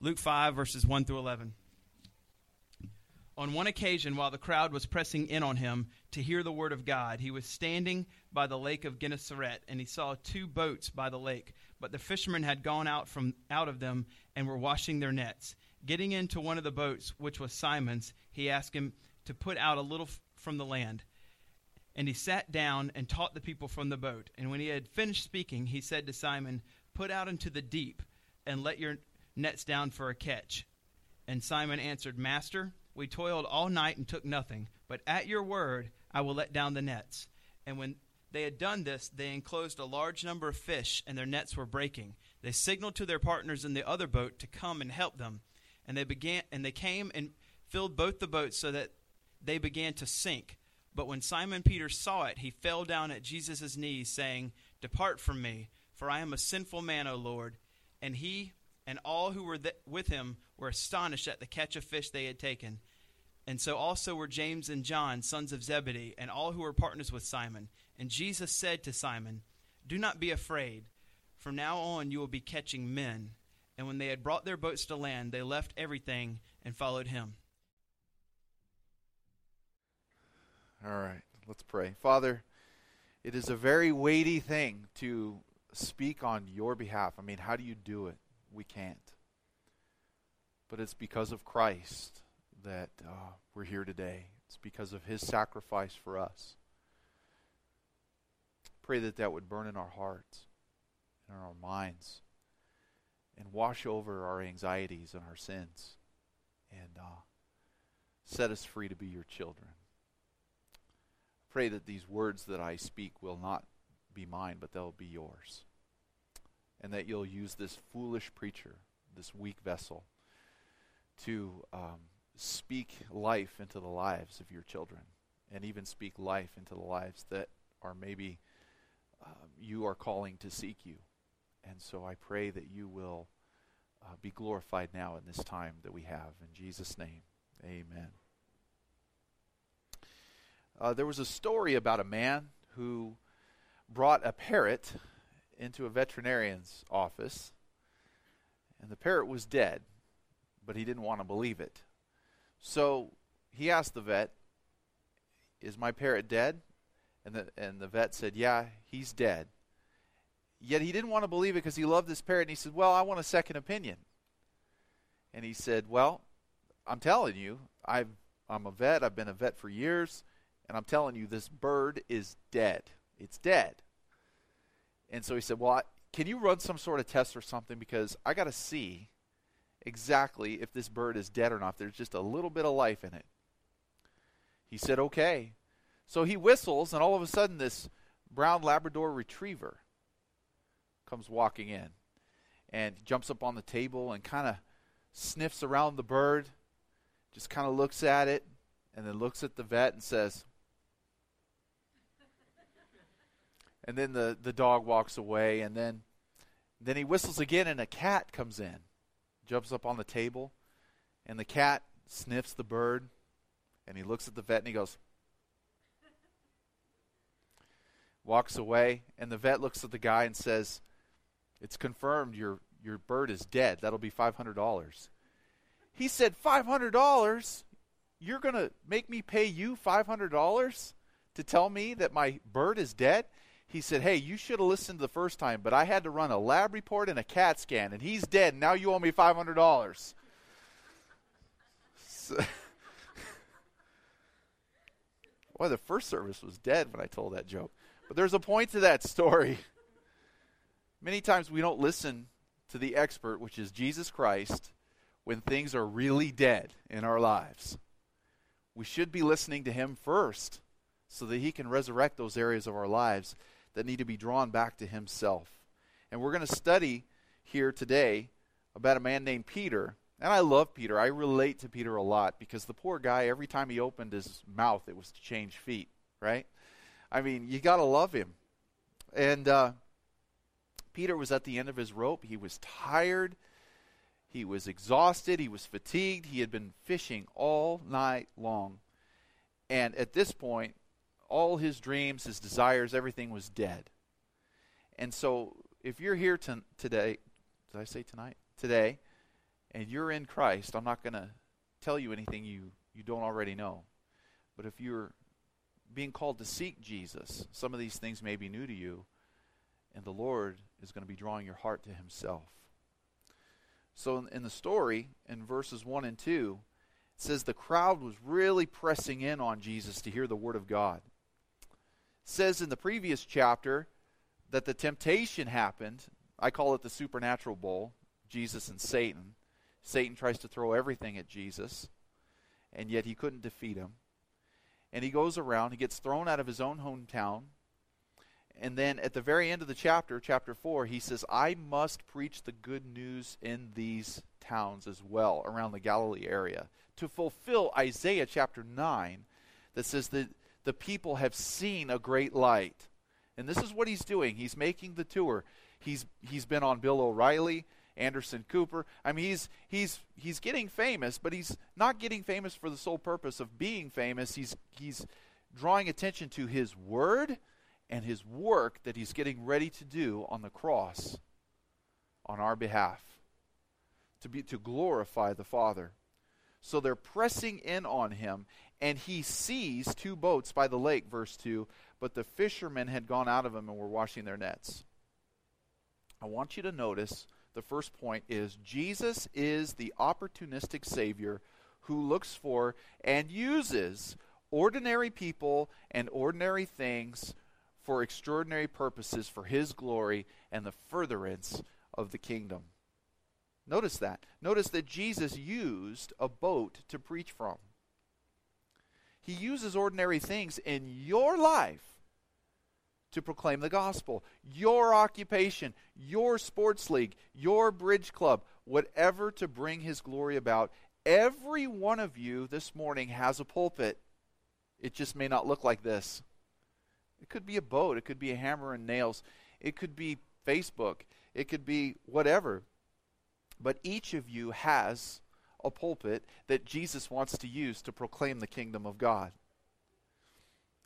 Luke 5, verses 1 through 11. On one occasion, while the crowd was pressing in on him to hear the word of God, he was standing by the lake of Gennesaret, and he saw two boats by the lake. But the fishermen had gone out from out of them and were washing their nets. Getting into one of the boats, which was Simon's, he asked him to put out a little f- from the land. And he sat down and taught the people from the boat. And when he had finished speaking, he said to Simon, Put out into the deep and let your nets down for a catch. And Simon answered, Master, we toiled all night and took nothing, but at your word I will let down the nets. And when they had done this, they enclosed a large number of fish, and their nets were breaking. They signaled to their partners in the other boat to come and help them. And they began and they came and filled both the boats so that they began to sink. But when Simon Peter saw it, he fell down at Jesus' knees, saying, Depart from me, for I am a sinful man, O Lord. And he and all who were th- with him were astonished at the catch of fish they had taken. And so also were James and John, sons of Zebedee, and all who were partners with Simon. And Jesus said to Simon, Do not be afraid. From now on you will be catching men. And when they had brought their boats to land, they left everything and followed him. All right, let's pray. Father, it is a very weighty thing to speak on your behalf. I mean, how do you do it? We can't. But it's because of Christ that uh, we're here today. It's because of his sacrifice for us. Pray that that would burn in our hearts and in our minds and wash over our anxieties and our sins and uh, set us free to be your children. Pray that these words that I speak will not be mine, but they'll be yours and that you'll use this foolish preacher, this weak vessel, to um, speak life into the lives of your children, and even speak life into the lives that are maybe um, you are calling to seek you. And so I pray that you will uh, be glorified now in this time that we have. In Jesus' name, amen. Uh, there was a story about a man who brought a parrot into a veterinarian's office, and the parrot was dead, but he didn't want to believe it. So he asked the vet, Is my parrot dead? And the, and the vet said, Yeah, he's dead. Yet he didn't want to believe it because he loved this parrot, and he said, Well, I want a second opinion. And he said, Well, I'm telling you, I've, I'm a vet, I've been a vet for years, and I'm telling you, this bird is dead. It's dead. And so he said, Well, I, can you run some sort of test or something? Because I got to see exactly if this bird is dead or not. There's just a little bit of life in it. He said, Okay. So he whistles, and all of a sudden, this brown Labrador retriever comes walking in and jumps up on the table and kind of sniffs around the bird, just kind of looks at it, and then looks at the vet and says, and then the, the dog walks away and then then he whistles again and a cat comes in jumps up on the table and the cat sniffs the bird and he looks at the vet and he goes walks away and the vet looks at the guy and says it's confirmed your your bird is dead. That'll be $500 he said $500 you're going to make me pay you $500 to tell me that my bird is dead he said, Hey, you should have listened the first time, but I had to run a lab report and a CAT scan, and he's dead. And now you owe me $500. So, Boy, the first service was dead when I told that joke. But there's a point to that story. Many times we don't listen to the expert, which is Jesus Christ, when things are really dead in our lives. We should be listening to him first so that he can resurrect those areas of our lives that need to be drawn back to himself. And we're going to study here today about a man named Peter. And I love Peter. I relate to Peter a lot because the poor guy, every time he opened his mouth, it was to change feet, right? I mean, you got to love him. And uh, Peter was at the end of his rope. He was tired. He was exhausted. He was fatigued. He had been fishing all night long. And at this point, all his dreams, his desires, everything was dead. And so, if you're here to, today, did I say tonight? Today, and you're in Christ, I'm not going to tell you anything you, you don't already know. But if you're being called to seek Jesus, some of these things may be new to you, and the Lord is going to be drawing your heart to Himself. So, in, in the story, in verses 1 and 2, it says the crowd was really pressing in on Jesus to hear the Word of God. Says in the previous chapter that the temptation happened. I call it the supernatural bowl, Jesus and Satan. Satan tries to throw everything at Jesus, and yet he couldn't defeat him. And he goes around, he gets thrown out of his own hometown. And then at the very end of the chapter, chapter 4, he says, I must preach the good news in these towns as well, around the Galilee area, to fulfill Isaiah chapter 9, that says that the people have seen a great light. And this is what he's doing. He's making the tour. He's, he's been on Bill O'Reilly. Anderson Cooper. I mean, he's he's he's getting famous, but he's not getting famous for the sole purpose of being famous. He's he's drawing attention to his word and his work that he's getting ready to do on the cross on our behalf to be to glorify the Father. So they're pressing in on him and he sees two boats by the lake verse 2, but the fishermen had gone out of them and were washing their nets. I want you to notice the first point is Jesus is the opportunistic Savior who looks for and uses ordinary people and ordinary things for extraordinary purposes for His glory and the furtherance of the kingdom. Notice that. Notice that Jesus used a boat to preach from. He uses ordinary things in your life to proclaim the gospel. Your occupation, your sports league, your bridge club, whatever to bring his glory about. Every one of you this morning has a pulpit. It just may not look like this. It could be a boat, it could be a hammer and nails, it could be Facebook, it could be whatever. But each of you has a pulpit that Jesus wants to use to proclaim the kingdom of God.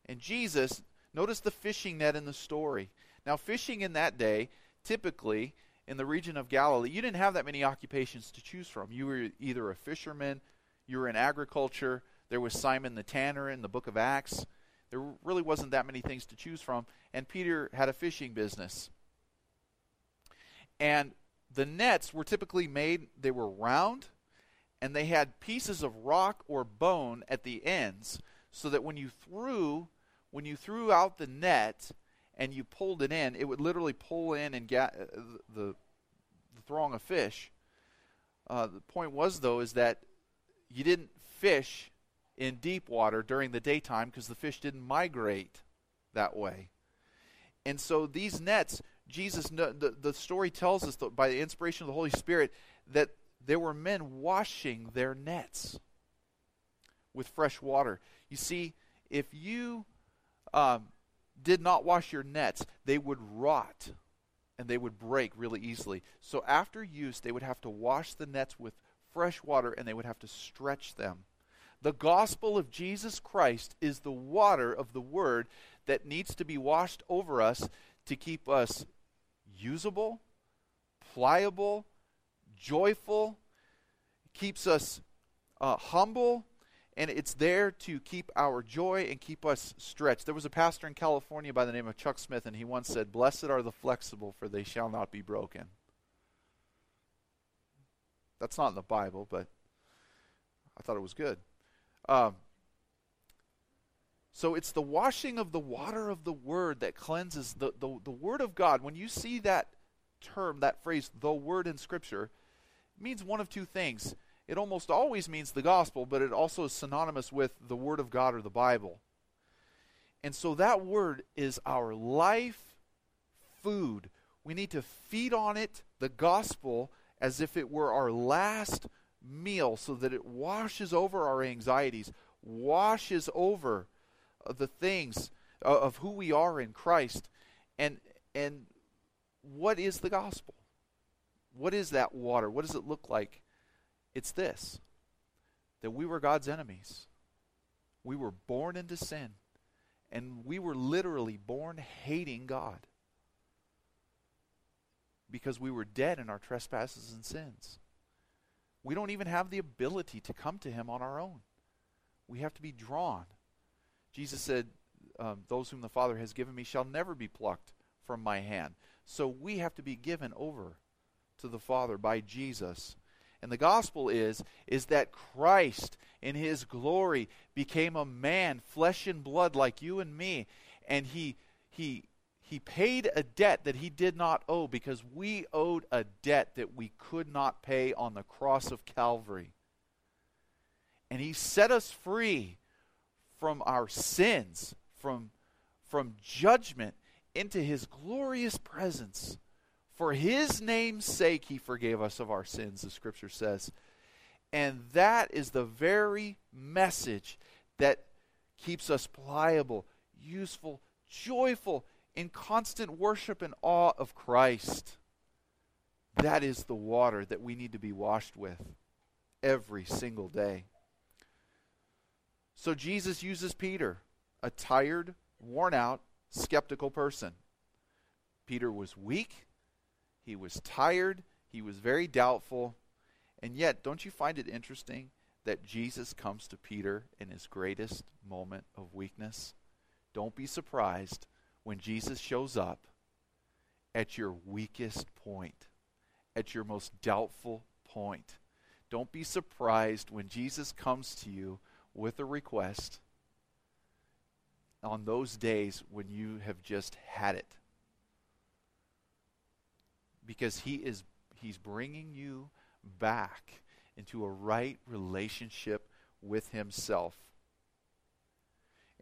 And Jesus Notice the fishing net in the story. Now, fishing in that day, typically in the region of Galilee, you didn't have that many occupations to choose from. You were either a fisherman, you were in agriculture, there was Simon the tanner in the book of Acts. There really wasn't that many things to choose from, and Peter had a fishing business. And the nets were typically made, they were round, and they had pieces of rock or bone at the ends, so that when you threw when you threw out the net and you pulled it in, it would literally pull in and get uh, the, the throng of fish. Uh, the point was, though, is that you didn't fish in deep water during the daytime because the fish didn't migrate that way. And so these nets, Jesus, the, the story tells us by the inspiration of the Holy Spirit that there were men washing their nets with fresh water. You see, if you um, did not wash your nets, they would rot and they would break really easily. So after use, they would have to wash the nets with fresh water and they would have to stretch them. The gospel of Jesus Christ is the water of the word that needs to be washed over us to keep us usable, pliable, joyful, keeps us uh, humble, and it's there to keep our joy and keep us stretched. There was a pastor in California by the name of Chuck Smith, and he once said, Blessed are the flexible, for they shall not be broken. That's not in the Bible, but I thought it was good. Um, so it's the washing of the water of the Word that cleanses the, the, the Word of God. When you see that term, that phrase, the Word in Scripture, means one of two things it almost always means the gospel, but it also is synonymous with the Word of God or the Bible. And so that word is our life food. We need to feed on it, the gospel, as if it were our last meal, so that it washes over our anxieties, washes over uh, the things uh, of who we are in Christ. And, and what is the gospel? What is that water? What does it look like? It's this that we were God's enemies. We were born into sin. And we were literally born hating God because we were dead in our trespasses and sins. We don't even have the ability to come to him on our own. We have to be drawn. Jesus said, um, Those whom the Father has given me shall never be plucked from my hand. So we have to be given over to the Father by Jesus. And the gospel is is that Christ in his glory became a man, flesh and blood like you and me, and he he he paid a debt that he did not owe because we owed a debt that we could not pay on the cross of Calvary. And he set us free from our sins, from, from judgment, into his glorious presence. For his name's sake, he forgave us of our sins, the scripture says. And that is the very message that keeps us pliable, useful, joyful, in constant worship and awe of Christ. That is the water that we need to be washed with every single day. So Jesus uses Peter, a tired, worn out, skeptical person. Peter was weak, he was tired, he was very doubtful, and yet, don't you find it interesting that Jesus comes to Peter in his greatest moment of weakness? Don't be surprised when Jesus shows up at your weakest point, at your most doubtful point. Don't be surprised when Jesus comes to you with a request on those days when you have just had it. Because he is he's bringing you back into a right relationship with himself.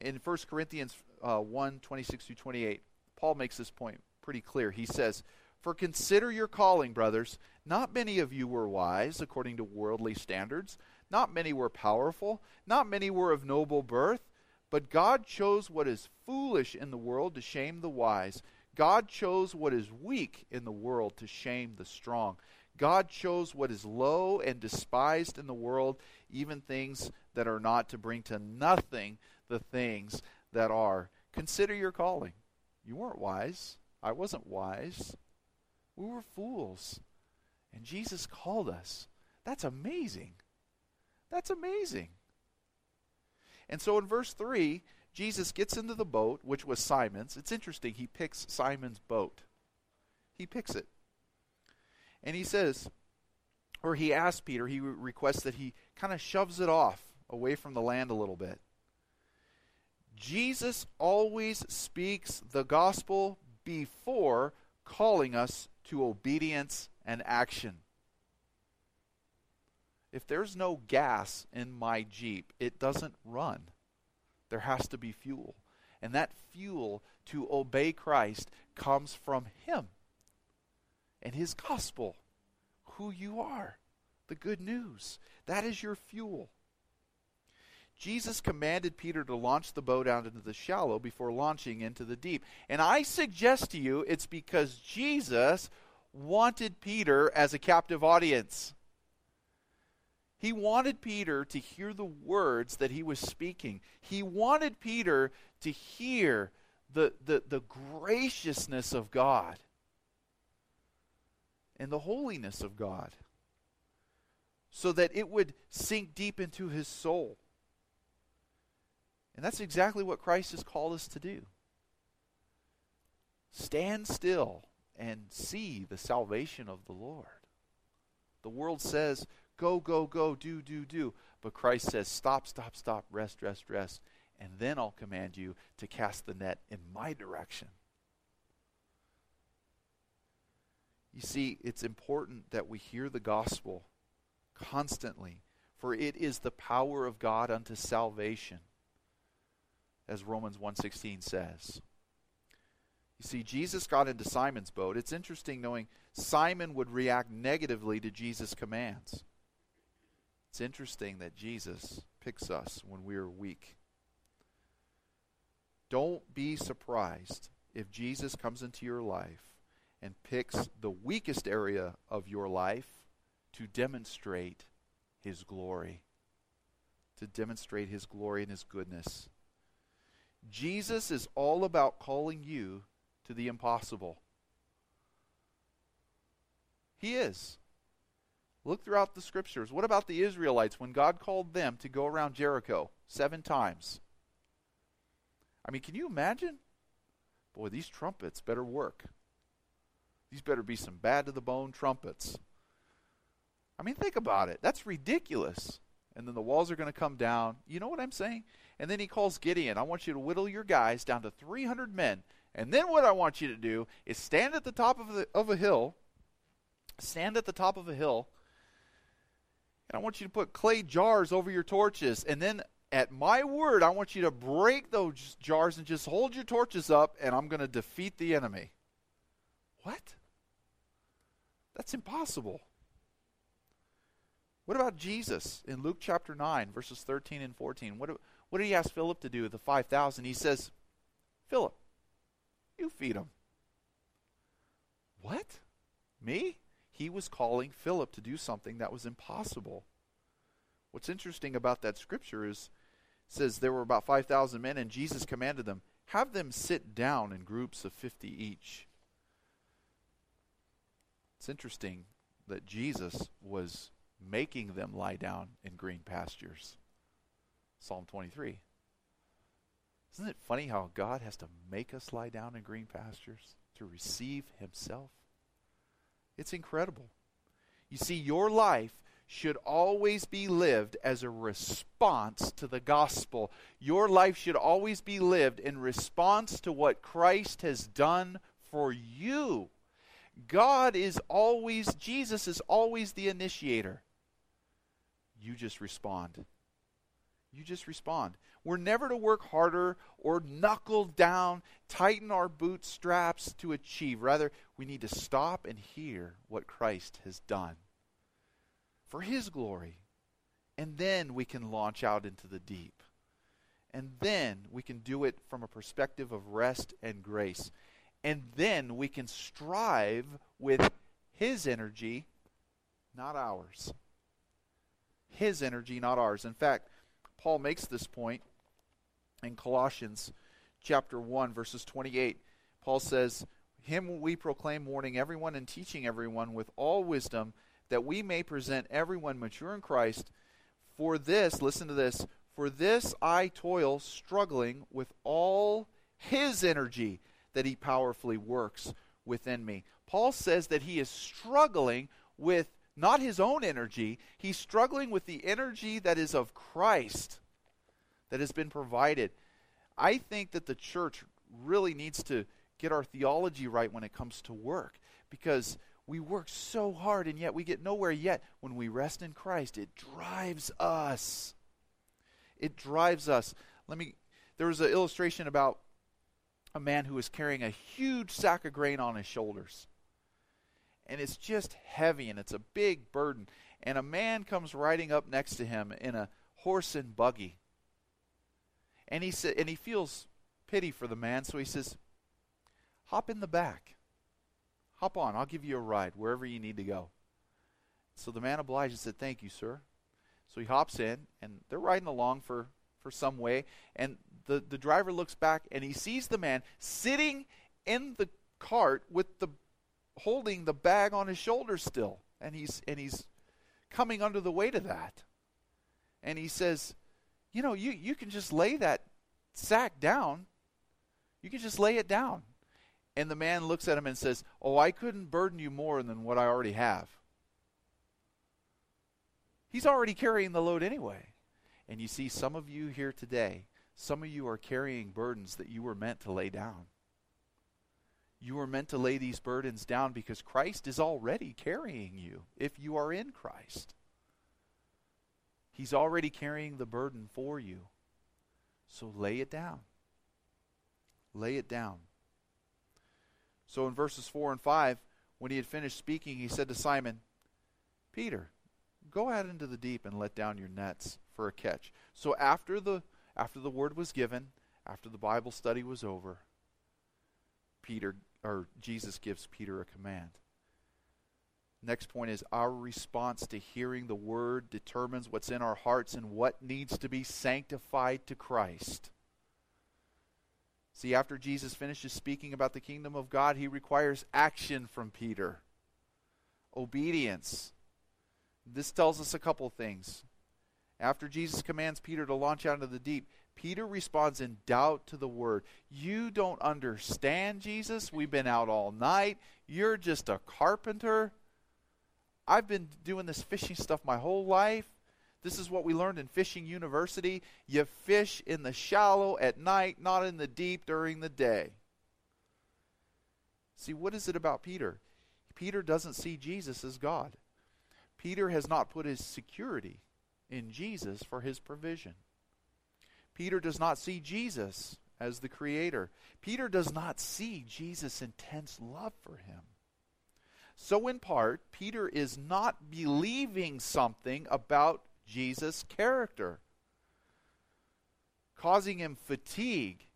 In 1 Corinthians uh, 1 26 through 28, Paul makes this point pretty clear. He says, For consider your calling, brothers. Not many of you were wise according to worldly standards, not many were powerful, not many were of noble birth. But God chose what is foolish in the world to shame the wise. God chose what is weak in the world to shame the strong. God chose what is low and despised in the world, even things that are not, to bring to nothing the things that are. Consider your calling. You weren't wise. I wasn't wise. We were fools. And Jesus called us. That's amazing. That's amazing. And so in verse 3, Jesus gets into the boat, which was Simon's. It's interesting. He picks Simon's boat. He picks it. And he says, or he asks Peter, he requests that he kind of shoves it off away from the land a little bit. Jesus always speaks the gospel before calling us to obedience and action. If there's no gas in my Jeep, it doesn't run. There has to be fuel. And that fuel to obey Christ comes from Him and His gospel, who you are, the good news. That is your fuel. Jesus commanded Peter to launch the boat out into the shallow before launching into the deep. And I suggest to you it's because Jesus wanted Peter as a captive audience. He wanted Peter to hear the words that he was speaking. He wanted Peter to hear the, the, the graciousness of God and the holiness of God so that it would sink deep into his soul. And that's exactly what Christ has called us to do. Stand still and see the salvation of the Lord. The world says, go, go, go, do, do, do. But Christ says, stop, stop, stop, rest, rest, rest. And then I'll command you to cast the net in my direction. You see, it's important that we hear the gospel constantly, for it is the power of God unto salvation as Romans 1:16 says. You see Jesus got into Simon's boat. It's interesting knowing Simon would react negatively to Jesus' commands. It's interesting that Jesus picks us when we are weak. Don't be surprised if Jesus comes into your life and picks the weakest area of your life to demonstrate his glory, to demonstrate his glory and his goodness. Jesus is all about calling you to the impossible. He is. Look throughout the scriptures. What about the Israelites when God called them to go around Jericho seven times? I mean, can you imagine? Boy, these trumpets better work. These better be some bad to the bone trumpets. I mean, think about it. That's ridiculous. And then the walls are going to come down. You know what I'm saying? And then he calls Gideon, I want you to whittle your guys down to 300 men. And then what I want you to do is stand at the top of, the, of a hill, stand at the top of a hill, and I want you to put clay jars over your torches. And then at my word, I want you to break those jars and just hold your torches up, and I'm going to defeat the enemy. What? That's impossible. What about Jesus in Luke chapter 9, verses 13 and 14? What, what did he ask Philip to do with the 5,000? He says, Philip, you feed them. What? Me? He was calling Philip to do something that was impossible. What's interesting about that scripture is says there were about 5,000 men and Jesus commanded them, have them sit down in groups of 50 each. It's interesting that Jesus was making them lie down in green pastures. Psalm 23. Isn't it funny how God has to make us lie down in green pastures to receive Himself? It's incredible. You see, your life should always be lived as a response to the gospel. Your life should always be lived in response to what Christ has done for you. God is always, Jesus is always the initiator. You just respond. You just respond. We're never to work harder or knuckle down, tighten our bootstraps to achieve. Rather, we need to stop and hear what Christ has done for His glory. And then we can launch out into the deep. And then we can do it from a perspective of rest and grace. And then we can strive with His energy, not ours. His energy, not ours. In fact, Paul makes this point in Colossians chapter 1, verses 28. Paul says, Him we proclaim, warning everyone and teaching everyone with all wisdom, that we may present everyone mature in Christ. For this, listen to this, for this I toil, struggling with all His energy that He powerfully works within me. Paul says that he is struggling with not his own energy. He's struggling with the energy that is of Christ that has been provided. I think that the church really needs to get our theology right when it comes to work because we work so hard and yet we get nowhere yet. When we rest in Christ, it drives us. It drives us. Let me there was an illustration about a man who was carrying a huge sack of grain on his shoulders and it's just heavy and it's a big burden. And a man comes riding up next to him in a horse and buggy. And he sa- and he feels pity for the man, so he says, "Hop in the back. Hop on. I'll give you a ride wherever you need to go." So the man obliged and said, "Thank you, sir." So he hops in, and they're riding along for for some way, and the the driver looks back and he sees the man sitting in the cart with the holding the bag on his shoulder still, and he's and he's coming under the weight of that. And he says, "You know, you you can just lay that sack down. You can just lay it down." And the man looks at him and says, "Oh, I couldn't burden you more than what I already have." He's already carrying the load anyway. And you see, some of you here today, some of you are carrying burdens that you were meant to lay down. You were meant to lay these burdens down because Christ is already carrying you if you are in Christ. He's already carrying the burden for you. So lay it down. Lay it down. So in verses 4 and 5, when he had finished speaking, he said to Simon, Peter, go out into the deep and let down your nets for a catch. So after the after the word was given, after the Bible study was over, Peter or Jesus gives Peter a command. Next point is our response to hearing the word determines what's in our hearts and what needs to be sanctified to Christ. See, after Jesus finishes speaking about the kingdom of God, he requires action from Peter obedience. This tells us a couple things. After Jesus commands Peter to launch out into the deep, Peter responds in doubt to the word. You don't understand, Jesus. We've been out all night. You're just a carpenter. I've been doing this fishing stuff my whole life. This is what we learned in fishing university. You fish in the shallow at night, not in the deep during the day. See, what is it about Peter? Peter doesn't see Jesus as God. Peter has not put his security in Jesus for his provision. Peter does not see Jesus as the creator. Peter does not see Jesus' intense love for him. So, in part, Peter is not believing something about Jesus' character, causing him fatigue.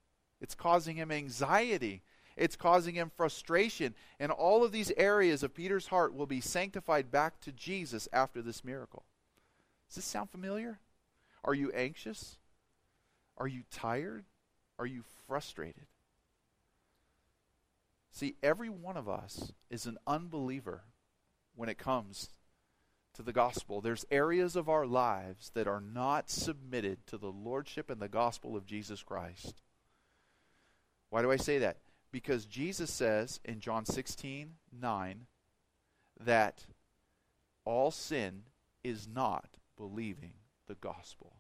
It's causing him anxiety. It's causing him frustration. And all of these areas of Peter's heart will be sanctified back to Jesus after this miracle. Does this sound familiar? Are you anxious? Are you tired? Are you frustrated? See, every one of us is an unbeliever when it comes to the gospel. There's areas of our lives that are not submitted to the lordship and the gospel of Jesus Christ. Why do I say that? Because Jesus says in John 16 9 that all sin is not believing the gospel.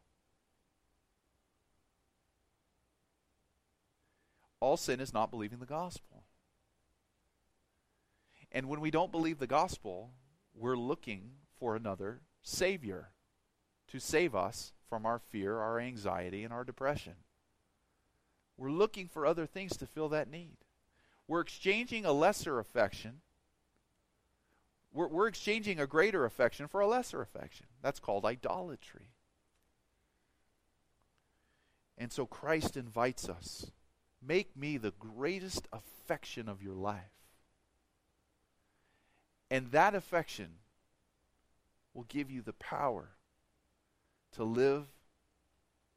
All sin is not believing the gospel. And when we don't believe the gospel, we're looking for another Savior to save us from our fear, our anxiety, and our depression. We're looking for other things to fill that need. We're exchanging a lesser affection. We're, we're exchanging a greater affection for a lesser affection. That's called idolatry. And so Christ invites us make me the greatest affection of your life. And that affection will give you the power to live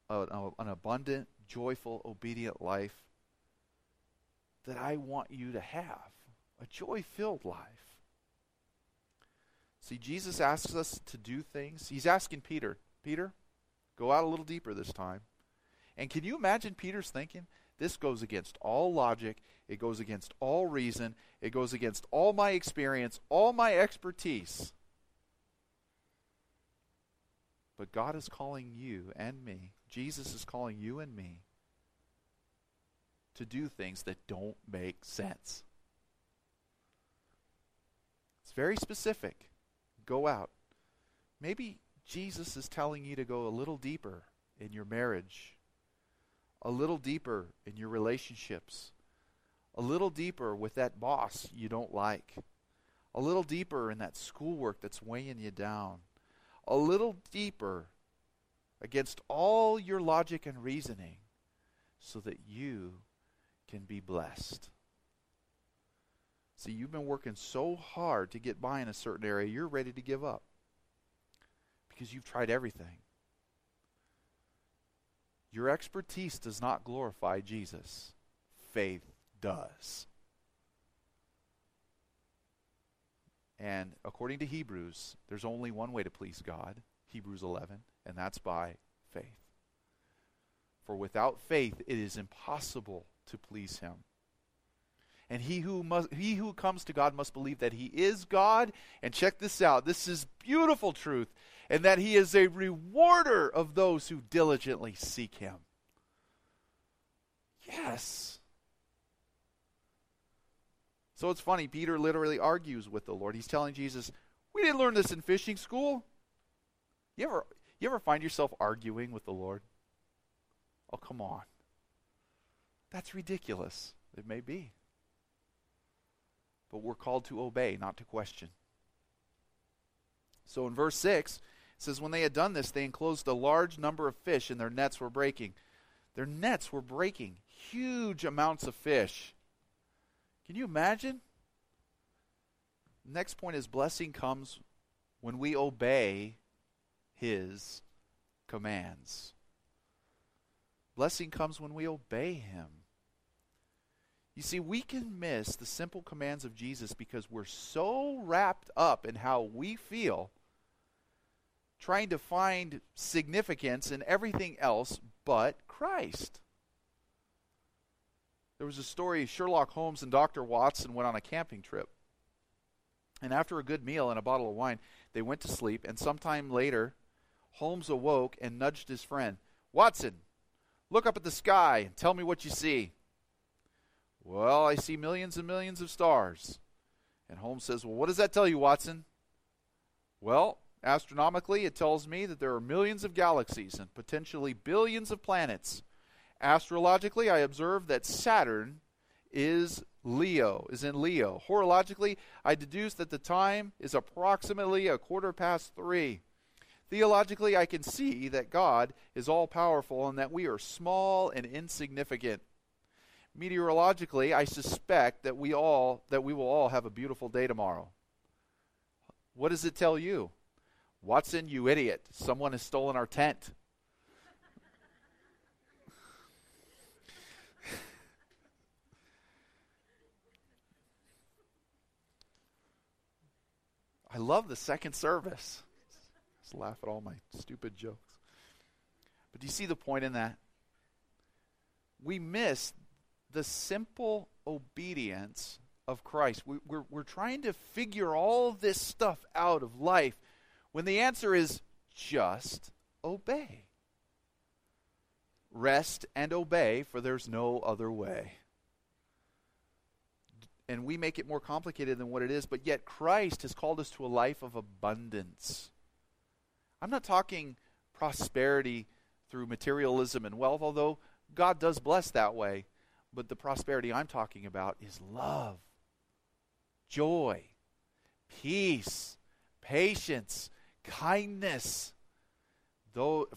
a, an abundant, joyful, obedient life that I want you to have a joy filled life. See, Jesus asks us to do things. He's asking Peter, Peter, go out a little deeper this time. And can you imagine Peter's thinking? This goes against all logic. It goes against all reason. It goes against all my experience, all my expertise. But God is calling you and me, Jesus is calling you and me to do things that don't make sense. It's very specific. Go out. Maybe Jesus is telling you to go a little deeper in your marriage, a little deeper in your relationships, a little deeper with that boss you don't like, a little deeper in that schoolwork that's weighing you down, a little deeper against all your logic and reasoning so that you can be blessed. See, you've been working so hard to get by in a certain area, you're ready to give up because you've tried everything. Your expertise does not glorify Jesus, faith does. And according to Hebrews, there's only one way to please God, Hebrews 11, and that's by faith. For without faith, it is impossible to please him. And he who must, he who comes to God must believe that he is God. And check this out. This is beautiful truth. And that he is a rewarder of those who diligently seek him. Yes. So it's funny, Peter literally argues with the Lord. He's telling Jesus, We didn't learn this in fishing school. You ever you ever find yourself arguing with the Lord? Oh, come on. That's ridiculous. It may be. But we're called to obey, not to question. So in verse 6, it says, When they had done this, they enclosed a large number of fish, and their nets were breaking. Their nets were breaking huge amounts of fish. Can you imagine? Next point is blessing comes when we obey his commands. Blessing comes when we obey him. You see, we can miss the simple commands of Jesus because we're so wrapped up in how we feel trying to find significance in everything else but Christ. There was a story Sherlock Holmes and Dr. Watson went on a camping trip. And after a good meal and a bottle of wine, they went to sleep, and sometime later, Holmes awoke and nudged his friend. Watson, look up at the sky and tell me what you see. Well, I see millions and millions of stars. And Holmes says, Well, what does that tell you, Watson? Well, astronomically, it tells me that there are millions of galaxies and potentially billions of planets. Astrologically, I observe that Saturn is Leo, is in Leo. Horologically, I deduce that the time is approximately a quarter past three. Theologically, I can see that God is all powerful and that we are small and insignificant. Meteorologically, I suspect that we all that we will all have a beautiful day tomorrow. What does it tell you? Watson, you idiot. Someone has stolen our tent. I love the second service. Just laugh at all my stupid jokes. But do you see the point in that? We miss the simple obedience of Christ. We, we're, we're trying to figure all this stuff out of life when the answer is just obey. Rest and obey, for there's no other way and we make it more complicated than what it is, but yet Christ has called us to a life of abundance. I'm not talking prosperity through materialism and wealth, although God does bless that way, but the prosperity I'm talking about is love, joy, peace, patience, kindness. Though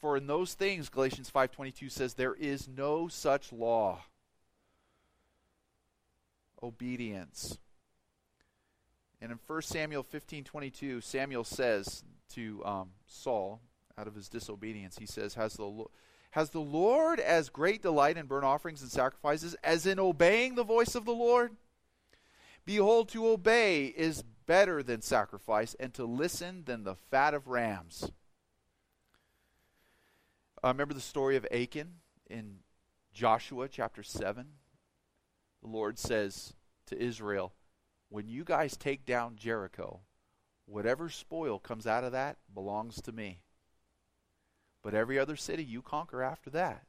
for in those things Galatians 5:22 says there is no such law obedience. And in 1 Samuel 15 22, Samuel says to um, Saul, out of his disobedience, he says, Has the, has the Lord as great delight in burnt offerings and sacrifices as in obeying the voice of the Lord? Behold, to obey is better than sacrifice, and to listen than the fat of rams. Uh, remember the story of Achan in Joshua chapter 7? The Lord says to Israel, When you guys take down Jericho, whatever spoil comes out of that belongs to me. But every other city you conquer after that,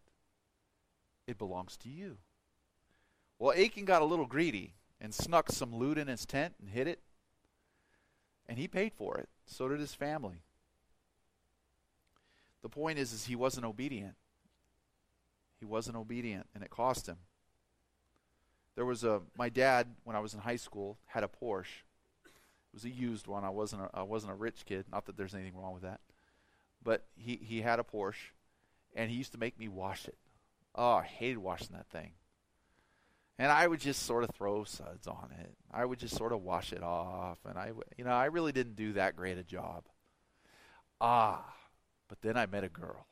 it belongs to you. Well, Achan got a little greedy and snuck some loot in his tent and hid it. And he paid for it. So did his family. The point is, is he wasn't obedient. He wasn't obedient, and it cost him. There was a my dad when I was in high school had a Porsche. It was a used one. I wasn't a, I wasn't a rich kid. Not that there's anything wrong with that, but he he had a Porsche, and he used to make me wash it. Oh, I hated washing that thing. And I would just sort of throw suds on it. I would just sort of wash it off, and I you know I really didn't do that great a job. Ah, but then I met a girl,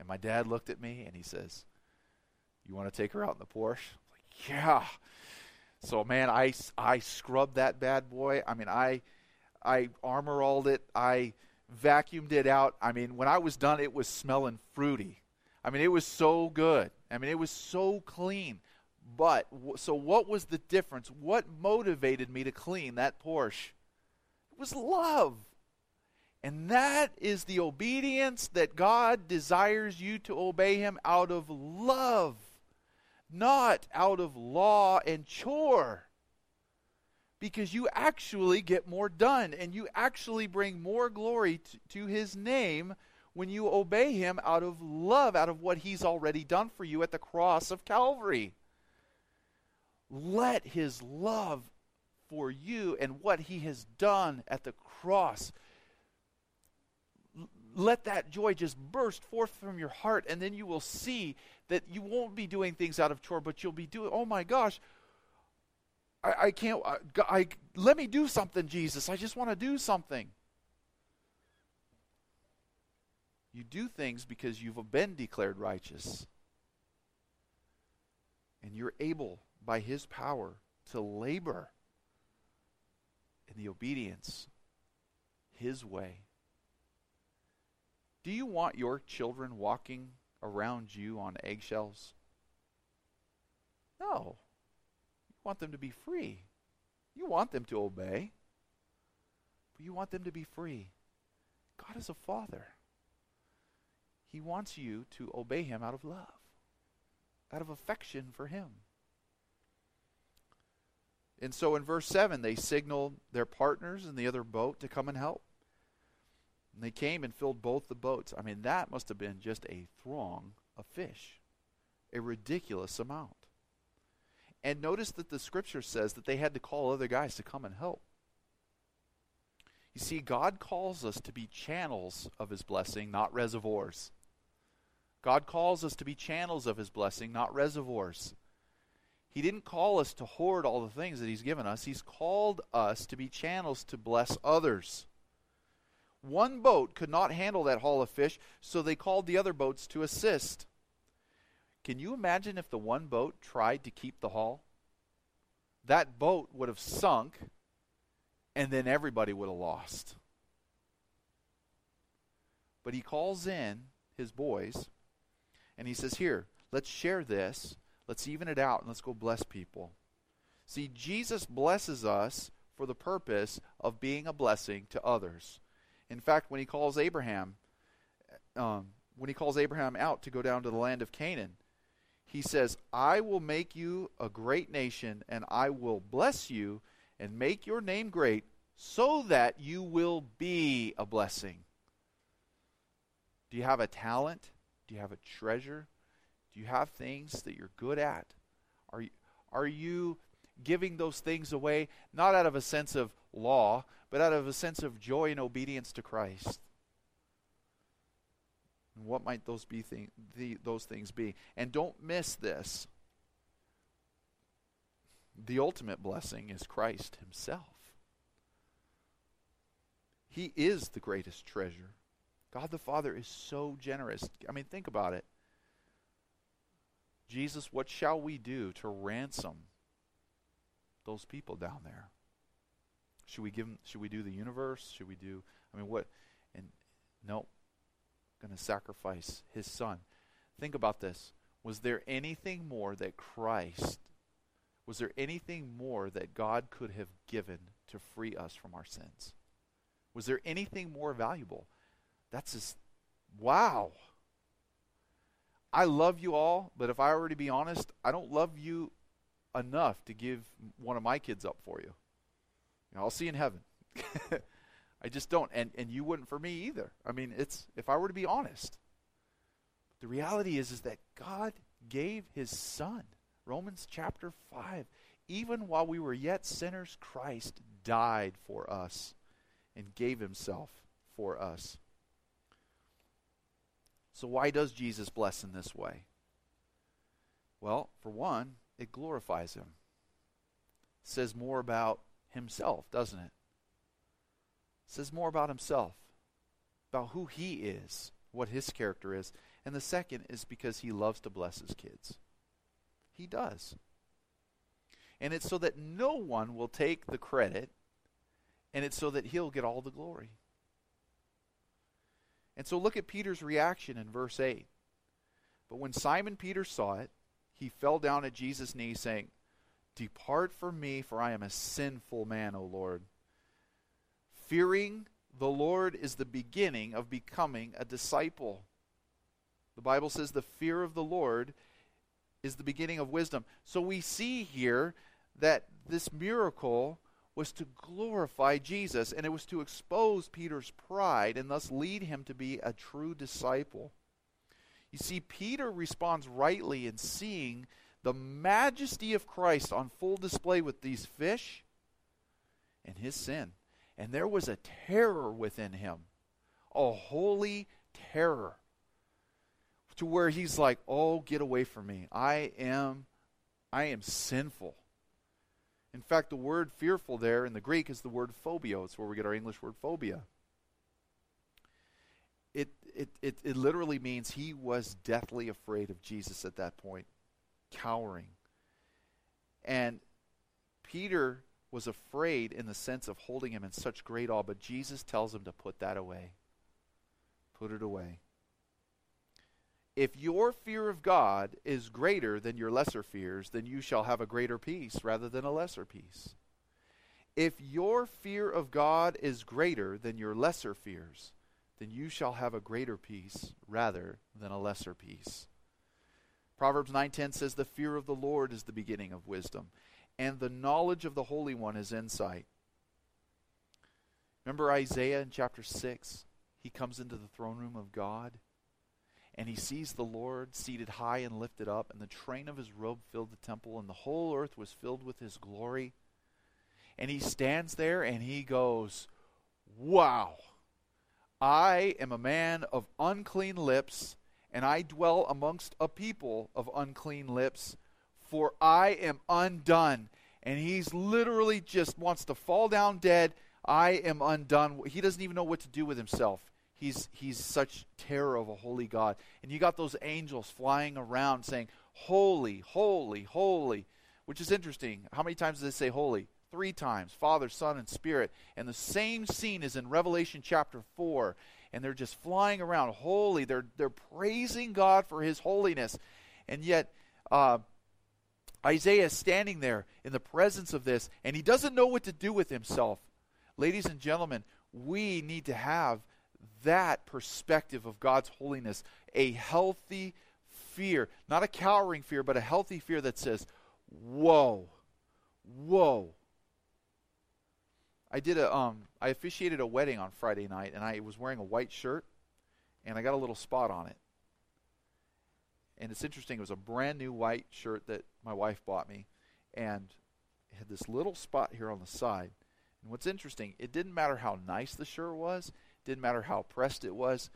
and my dad looked at me and he says, "You want to take her out in the Porsche?" Yeah. So man, I I scrubbed that bad boy. I mean, I I armor alled it. I vacuumed it out. I mean, when I was done, it was smelling fruity. I mean, it was so good. I mean, it was so clean. But so what was the difference? What motivated me to clean that Porsche? It was love. And that is the obedience that God desires you to obey Him out of love not out of law and chore. Because you actually get more done and you actually bring more glory to, to his name when you obey him out of love, out of what he's already done for you at the cross of Calvary. Let his love for you and what he has done at the cross let that joy just burst forth from your heart, and then you will see that you won't be doing things out of chore, but you'll be doing, oh my gosh, I, I can't, I, I, let me do something, Jesus. I just want to do something. You do things because you've been declared righteous. And you're able, by His power, to labor in the obedience His way Do you want your children walking around you on eggshells? No. You want them to be free. You want them to obey. But you want them to be free. God is a father. He wants you to obey him out of love, out of affection for him. And so in verse 7, they signal their partners in the other boat to come and help. And they came and filled both the boats. I mean, that must have been just a throng of fish, a ridiculous amount. And notice that the scripture says that they had to call other guys to come and help. You see, God calls us to be channels of His blessing, not reservoirs. God calls us to be channels of His blessing, not reservoirs. He didn't call us to hoard all the things that He's given us, He's called us to be channels to bless others. One boat could not handle that haul of fish, so they called the other boats to assist. Can you imagine if the one boat tried to keep the haul? That boat would have sunk, and then everybody would have lost. But he calls in his boys, and he says, Here, let's share this. Let's even it out, and let's go bless people. See, Jesus blesses us for the purpose of being a blessing to others. In fact, when he calls Abraham, um, when he calls Abraham out to go down to the land of Canaan, he says, I will make you a great nation, and I will bless you and make your name great, so that you will be a blessing. Do you have a talent? Do you have a treasure? Do you have things that you're good at? Are you, are you giving those things away, not out of a sense of law, but out of a sense of joy and obedience to Christ. What might those be the, those things be? And don't miss this. The ultimate blessing is Christ himself. He is the greatest treasure. God the Father is so generous. I mean, think about it. Jesus, what shall we do to ransom those people down there? Should we give him, should we do the universe? Should we do I mean what and no going to sacrifice his son. Think about this. Was there anything more that Christ was there anything more that God could have given to free us from our sins? Was there anything more valuable? That's just wow. I love you all, but if I were to be honest, I don't love you enough to give one of my kids up for you. You know, I'll see in heaven. I just don't, and and you wouldn't for me either. I mean, it's if I were to be honest. The reality is is that God gave His Son. Romans chapter five. Even while we were yet sinners, Christ died for us and gave Himself for us. So why does Jesus bless in this way? Well, for one, it glorifies Him. Says more about himself, doesn't it? it? says more about himself, about who he is, what his character is. And the second is because he loves to bless his kids. He does. And it's so that no one will take the credit, and it's so that he'll get all the glory. And so look at Peter's reaction in verse 8. But when Simon Peter saw it, he fell down at Jesus' knees, saying, Depart from me, for I am a sinful man, O Lord. Fearing the Lord is the beginning of becoming a disciple. The Bible says the fear of the Lord is the beginning of wisdom. So we see here that this miracle was to glorify Jesus and it was to expose Peter's pride and thus lead him to be a true disciple. You see, Peter responds rightly in seeing the majesty of Christ on full display with these fish and his sin. And there was a terror within him, a holy terror, to where he's like, "Oh, get away from me. I am I am sinful." In fact, the word fearful there in the Greek is the word phobia. It's where we get our English word phobia. It, it, it, it literally means he was deathly afraid of Jesus at that point cowering. And Peter was afraid in the sense of holding him in such great awe, but Jesus tells him to put that away. put it away. If your fear of God is greater than your lesser fears, then you shall have a greater peace rather than a lesser peace. If your fear of God is greater than your lesser fears, then you shall have a greater peace rather than a lesser peace. Proverbs 9:10 says the fear of the Lord is the beginning of wisdom, and the knowledge of the Holy One is insight. Remember Isaiah in chapter 6? He comes into the throne room of God and he sees the Lord seated high and lifted up, and the train of his robe filled the temple, and the whole earth was filled with his glory. And he stands there and he goes, Wow, I am a man of unclean lips, and I dwell amongst a people of unclean lips, for I am undone. And he's literally just wants to fall down dead. I am undone. He doesn't even know what to do with himself. He's, he's such terror of a holy God. And you got those angels flying around saying, Holy, holy, holy, which is interesting. How many times does it say holy? Three times Father, Son, and Spirit. And the same scene is in Revelation chapter 4. And they're just flying around holy. They're, they're praising God for his holiness. And yet, uh, Isaiah is standing there in the presence of this, and he doesn't know what to do with himself. Ladies and gentlemen, we need to have that perspective of God's holiness, a healthy fear, not a cowering fear, but a healthy fear that says, Whoa, whoa. I did a um I officiated a wedding on Friday night and I was wearing a white shirt and I got a little spot on it. And it's interesting, it was a brand new white shirt that my wife bought me and it had this little spot here on the side. And what's interesting, it didn't matter how nice the shirt was, didn't matter how pressed it was.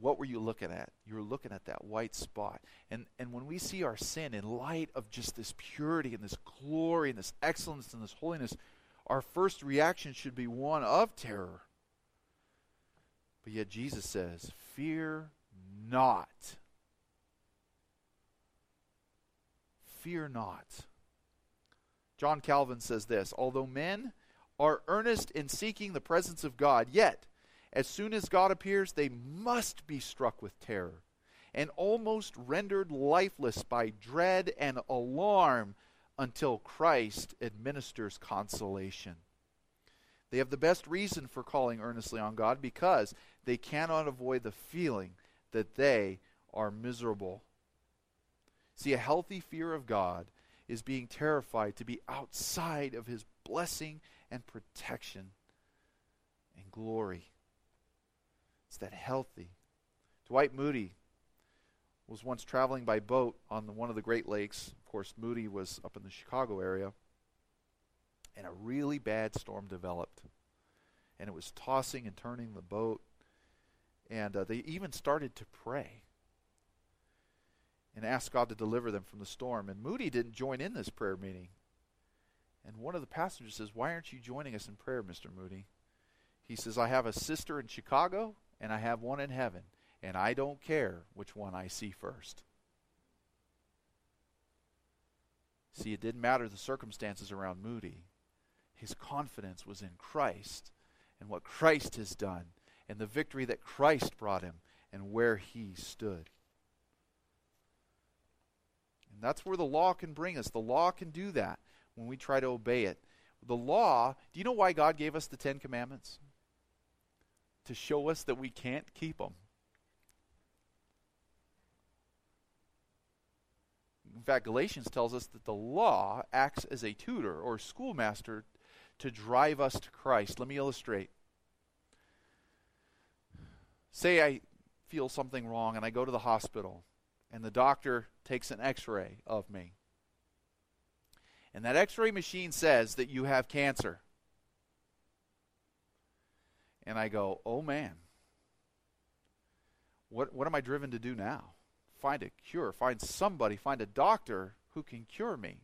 What were you looking at? You were looking at that white spot. And, and when we see our sin in light of just this purity and this glory and this excellence and this holiness, our first reaction should be one of terror. But yet Jesus says, Fear not. Fear not. John Calvin says this Although men are earnest in seeking the presence of God, yet as soon as God appears, they must be struck with terror and almost rendered lifeless by dread and alarm until Christ administers consolation. They have the best reason for calling earnestly on God because they cannot avoid the feeling that they are miserable. See, a healthy fear of God is being terrified to be outside of his blessing and protection and glory. It's that healthy. Dwight Moody was once traveling by boat on the, one of the Great Lakes. Of course, Moody was up in the Chicago area. And a really bad storm developed. And it was tossing and turning the boat. And uh, they even started to pray and ask God to deliver them from the storm. And Moody didn't join in this prayer meeting. And one of the passengers says, Why aren't you joining us in prayer, Mr. Moody? He says, I have a sister in Chicago and I have one in heaven, and I don't care which one I see first. See, it didn't matter the circumstances around Moody. His confidence was in Christ and what Christ has done and the victory that Christ brought him and where he stood. And that's where the law can bring us. The law can do that when we try to obey it. The law, do you know why God gave us the Ten Commandments? to show us that we can't keep them. In fact, Galatians tells us that the law acts as a tutor or schoolmaster to drive us to Christ. Let me illustrate. Say I feel something wrong and I go to the hospital and the doctor takes an x ray of me. And that x ray machine says that you have cancer and I go, oh man, what, what am I driven to do now? Find a cure, find somebody, find a doctor who can cure me.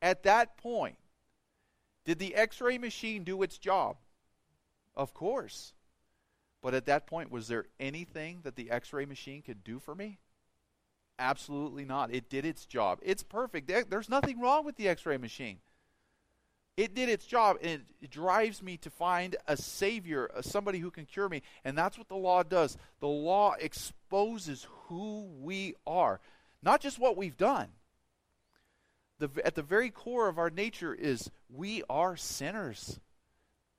At that point, did the x ray machine do its job? Of course. But at that point, was there anything that the x ray machine could do for me? Absolutely not. It did its job. It's perfect. There's nothing wrong with the x ray machine. It did its job, and it, drives me to find a Savior, uh, somebody who can cure me. And that's what the law does. The law exposes who we are, not just what we've done. The, at the very core of our nature is we are sinners.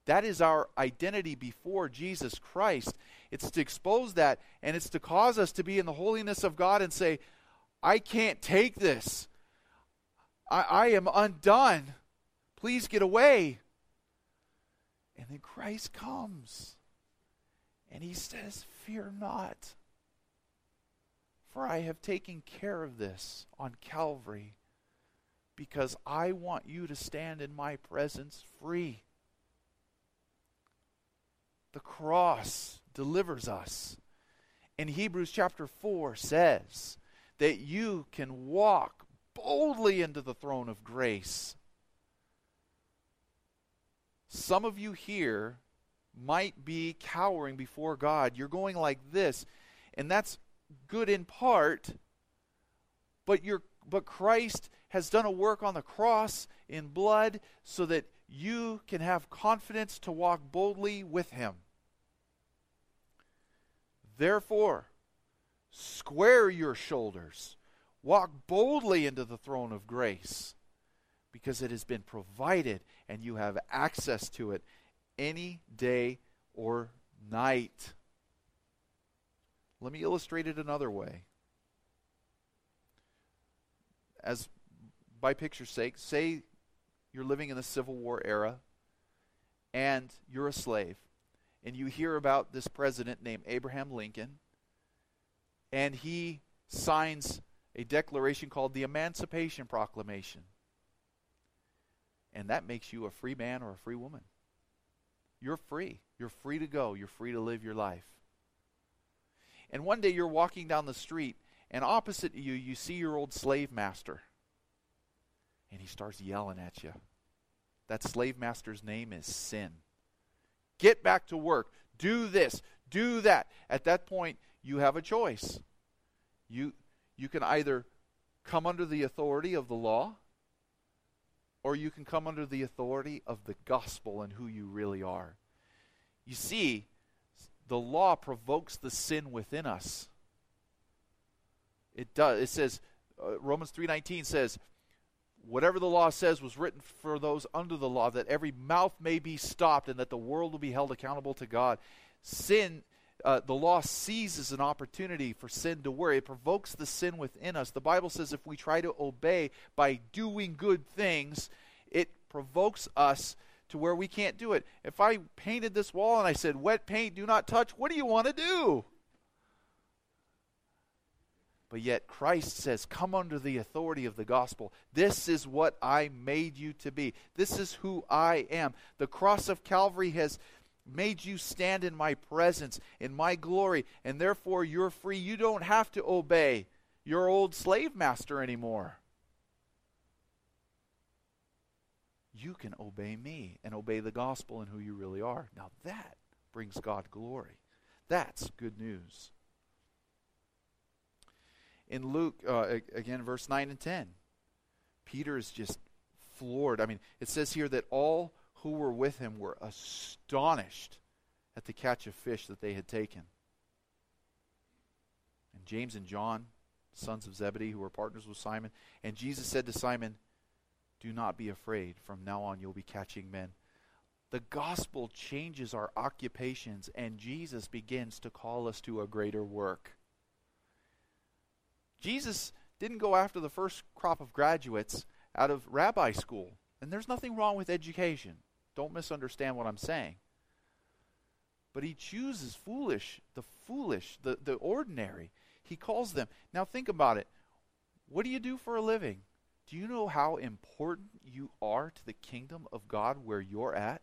That is our identity before Jesus Christ. It's to expose that, and it's to cause us to be in the holiness of God and say, I can't take this. I, I am undone. Please get away. And then Christ comes, and he says, Fear not, for I have taken care of this on Calvary, because I want you to stand in my presence free. The cross delivers us. And Hebrews chapter 4 says that you can walk boldly into the throne of grace. Some of you here might be cowering before God. You're going like this, and that's good in part, but you're but Christ has done a work on the cross in blood so that you can have confidence to walk boldly with him. Therefore, square your shoulders, walk boldly into the throne of grace, because it has been provided and you have access to it any day or night. Let me illustrate it another way. As by picture's sake, say you're living in the Civil War era and you're a slave and you hear about this president named Abraham Lincoln, and he signs a declaration called the Emancipation Proclamation. And that makes you a free man or a free woman. You're free. You're free to go. You're free to live your life. And one day you're walking down the street, and opposite you, you see your old slave master. And he starts yelling at you. That slave master's name is sin. Get back to work. Do this. Do that. At that point, you have a choice. You, you can either come under the authority of the law, or you can come under the authority of the gospel and who you really are. You see, the law provokes the sin within us. It does. It says uh, Romans 3:19 says whatever the law says was written for those under the law, that every mouth may be stopped and that the world will be held accountable to God. Sin, uh, the law seizes an opportunity for sin to worry. It provokes the sin within us. The Bible says if we try to obey by doing good things, it provokes us to where we can't do it. If I painted this wall and I said, wet paint, do not touch, what do you want to do? But yet Christ says, Come under the authority of the gospel. This is what I made you to be. This is who I am. The cross of Calvary has made you stand in my presence, in my glory, and therefore you're free. You don't have to obey your old slave master anymore. You can obey me and obey the gospel and who you really are. Now that brings God glory. That's good news in Luke, uh, again, verse 9 and 10, Peter is just floored. I mean, it says here that all who were with him were astonished at the catch of fish that they had taken. And James and John, sons of Zebedee, who were partners with Simon, and Jesus said to Simon, Do not be afraid. From now on, you'll be catching men. The gospel changes our occupations, and Jesus begins to call us to a greater work. Jesus didn't go after the first crop of graduates out of rabbi school. And there's nothing wrong with education. Don't misunderstand what I'm saying. But he chooses foolish, the foolish, the, the ordinary. He calls them. Now think about it. What do you do for a living? Do you know how important you are to the kingdom of God where you're at?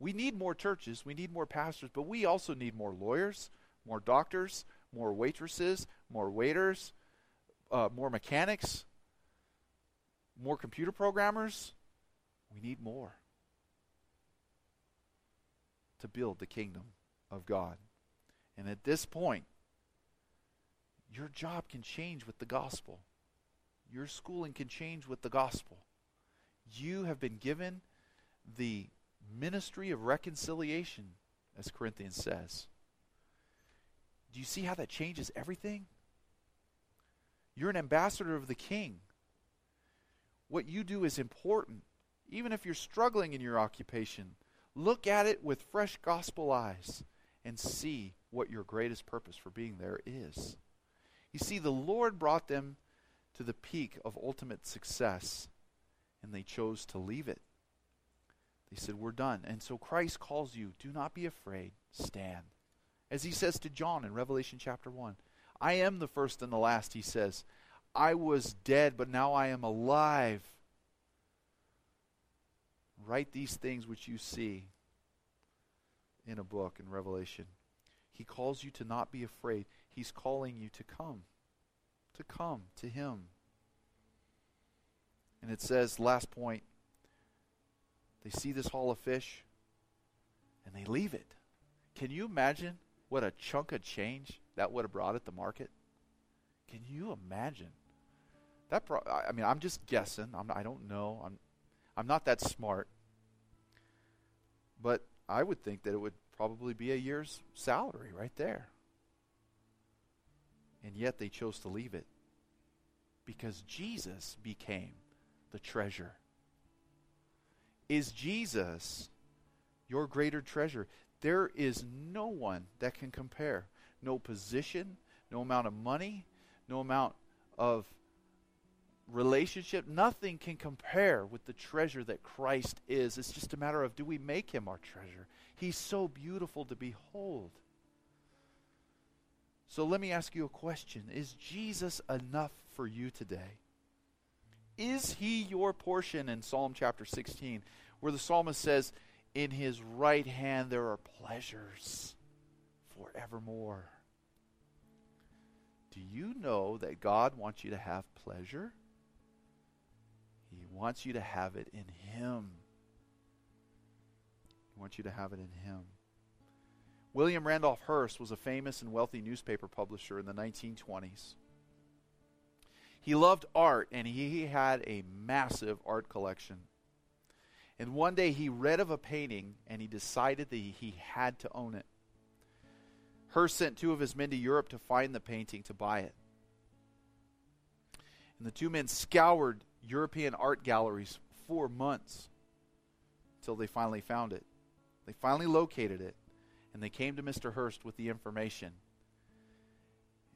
We need more churches, we need more pastors, but we also need more lawyers, more doctors, more waitresses, more waiters, uh, more mechanics, more computer programmers. We need more to build the kingdom of God. And at this point, your job can change with the gospel. Your schooling can change with the gospel. You have been given the ministry of reconciliation, as Corinthians says. Do you see how that changes everything? You're an ambassador of the king. What you do is important. Even if you're struggling in your occupation, look at it with fresh gospel eyes and see what your greatest purpose for being there is. You see, the Lord brought them to the peak of ultimate success, and they chose to leave it. They said, We're done. And so Christ calls you, do not be afraid, stand. As he says to John in Revelation chapter 1, I am the first and the last, he says. I was dead, but now I am alive. Write these things which you see in a book in Revelation. He calls you to not be afraid. He's calling you to come, to come to Him. And it says, last point, they see this haul of fish and they leave it. Can you imagine what a chunk of change that would have brought at the market? Can you imagine? That brought, I mean, I'm just guessing. I'm, I don't know. I'm, I'm not that smart. But I would think that it would probably be a year's salary right there. And yet they chose to leave it because Jesus became the treasure. Is Jesus your greater treasure? There is no one that can compare. No position, no amount of money, no amount of relationship, nothing can compare with the treasure that Christ is. It's just a matter of do we make him our treasure? He's so beautiful to behold. So let me ask you a question Is Jesus enough for you today? Is he your portion in Psalm chapter 16, where the psalmist says, In his right hand there are pleasures forevermore? Do you know that God wants you to have pleasure? He wants you to have it in Him. He wants you to have it in Him. William Randolph Hearst was a famous and wealthy newspaper publisher in the 1920s. He loved art and he had a massive art collection. And one day he read of a painting and he decided that he had to own it. Hearst sent two of his men to Europe to find the painting to buy it. And the two men scoured European art galleries for months until they finally found it. They finally located it, and they came to Mr. Hearst with the information.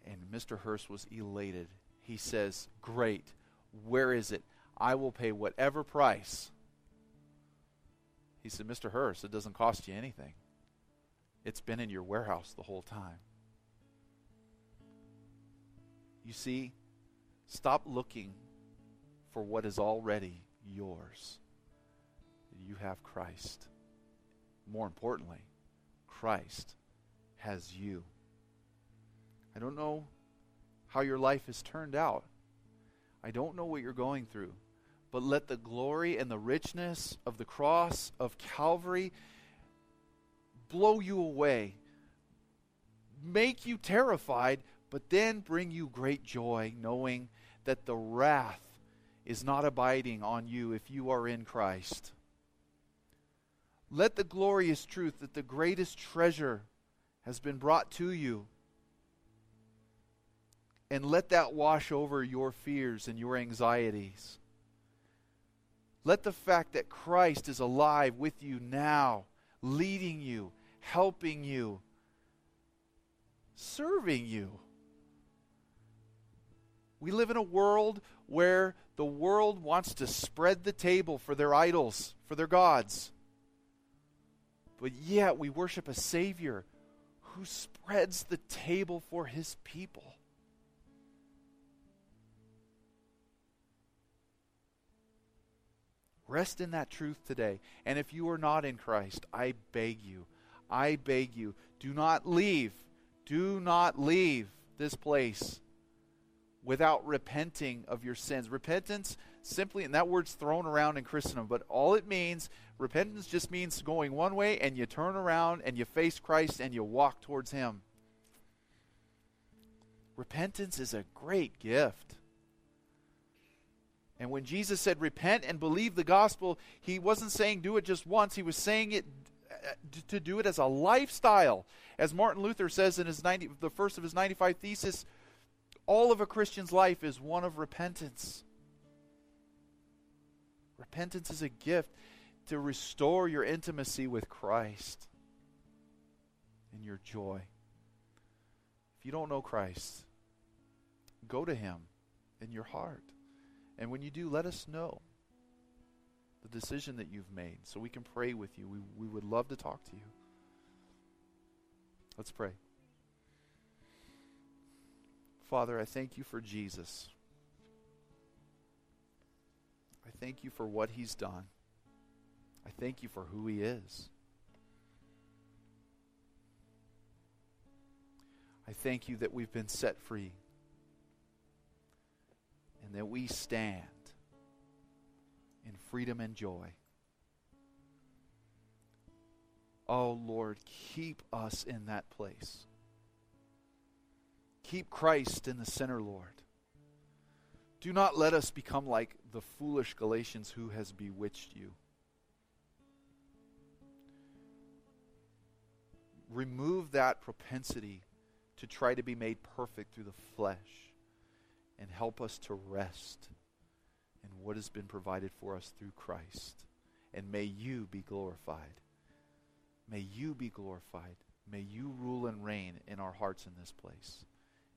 And Mr. Hearst was elated. He says, Great. Where is it? I will pay whatever price. He said, Mr. Hearst, it doesn't cost you anything. It's been in your warehouse the whole time. You see, stop looking for what is already yours. You have Christ. More importantly, Christ has you. I don't know how your life has turned out. I don't know what you're going through. But let the glory and the richness of the cross of Calvary blow you away, make you terrified, but then bring you great joy, knowing that the wrath is not abiding on you if you are in Christ. Let the glorious truth that the greatest treasure has been brought to you. And let that wash over your fears and your anxieties. Let the fact that Christ is alive with you now, leading you, helping you, serving you. We live in a world where the world wants to spread the table for their idols, for their gods. But yet we worship a Savior who spreads the table for his people. Rest in that truth today. And if you are not in Christ, I beg you, I beg you, do not leave. Do not leave this place without repenting of your sins. Repentance simply, and that word's thrown around in Christendom, but all it means, repentance just means going one way and you turn around and you face Christ and you walk towards Him. Repentance is a great gift. And when Jesus said, repent and believe the gospel, he wasn't saying do it just once. He was saying it uh, to do it as a lifestyle. As Martin Luther says in his 90, the first of his 95 thesis, all of a Christian's life is one of repentance. Repentance is a gift to restore your intimacy with Christ and your joy. If you don't know Christ, go to Him in your heart. And when you do, let us know the decision that you've made so we can pray with you. We, we would love to talk to you. Let's pray. Father, I thank you for Jesus. I thank you for what he's done. I thank you for who he is. I thank you that we've been set free and that we stand in freedom and joy. Oh Lord, keep us in that place. Keep Christ in the center, Lord. Do not let us become like the foolish Galatians who has bewitched you. Remove that propensity to try to be made perfect through the flesh and help us to rest in what has been provided for us through Christ. And may you be glorified. May you be glorified. May you rule and reign in our hearts in this place.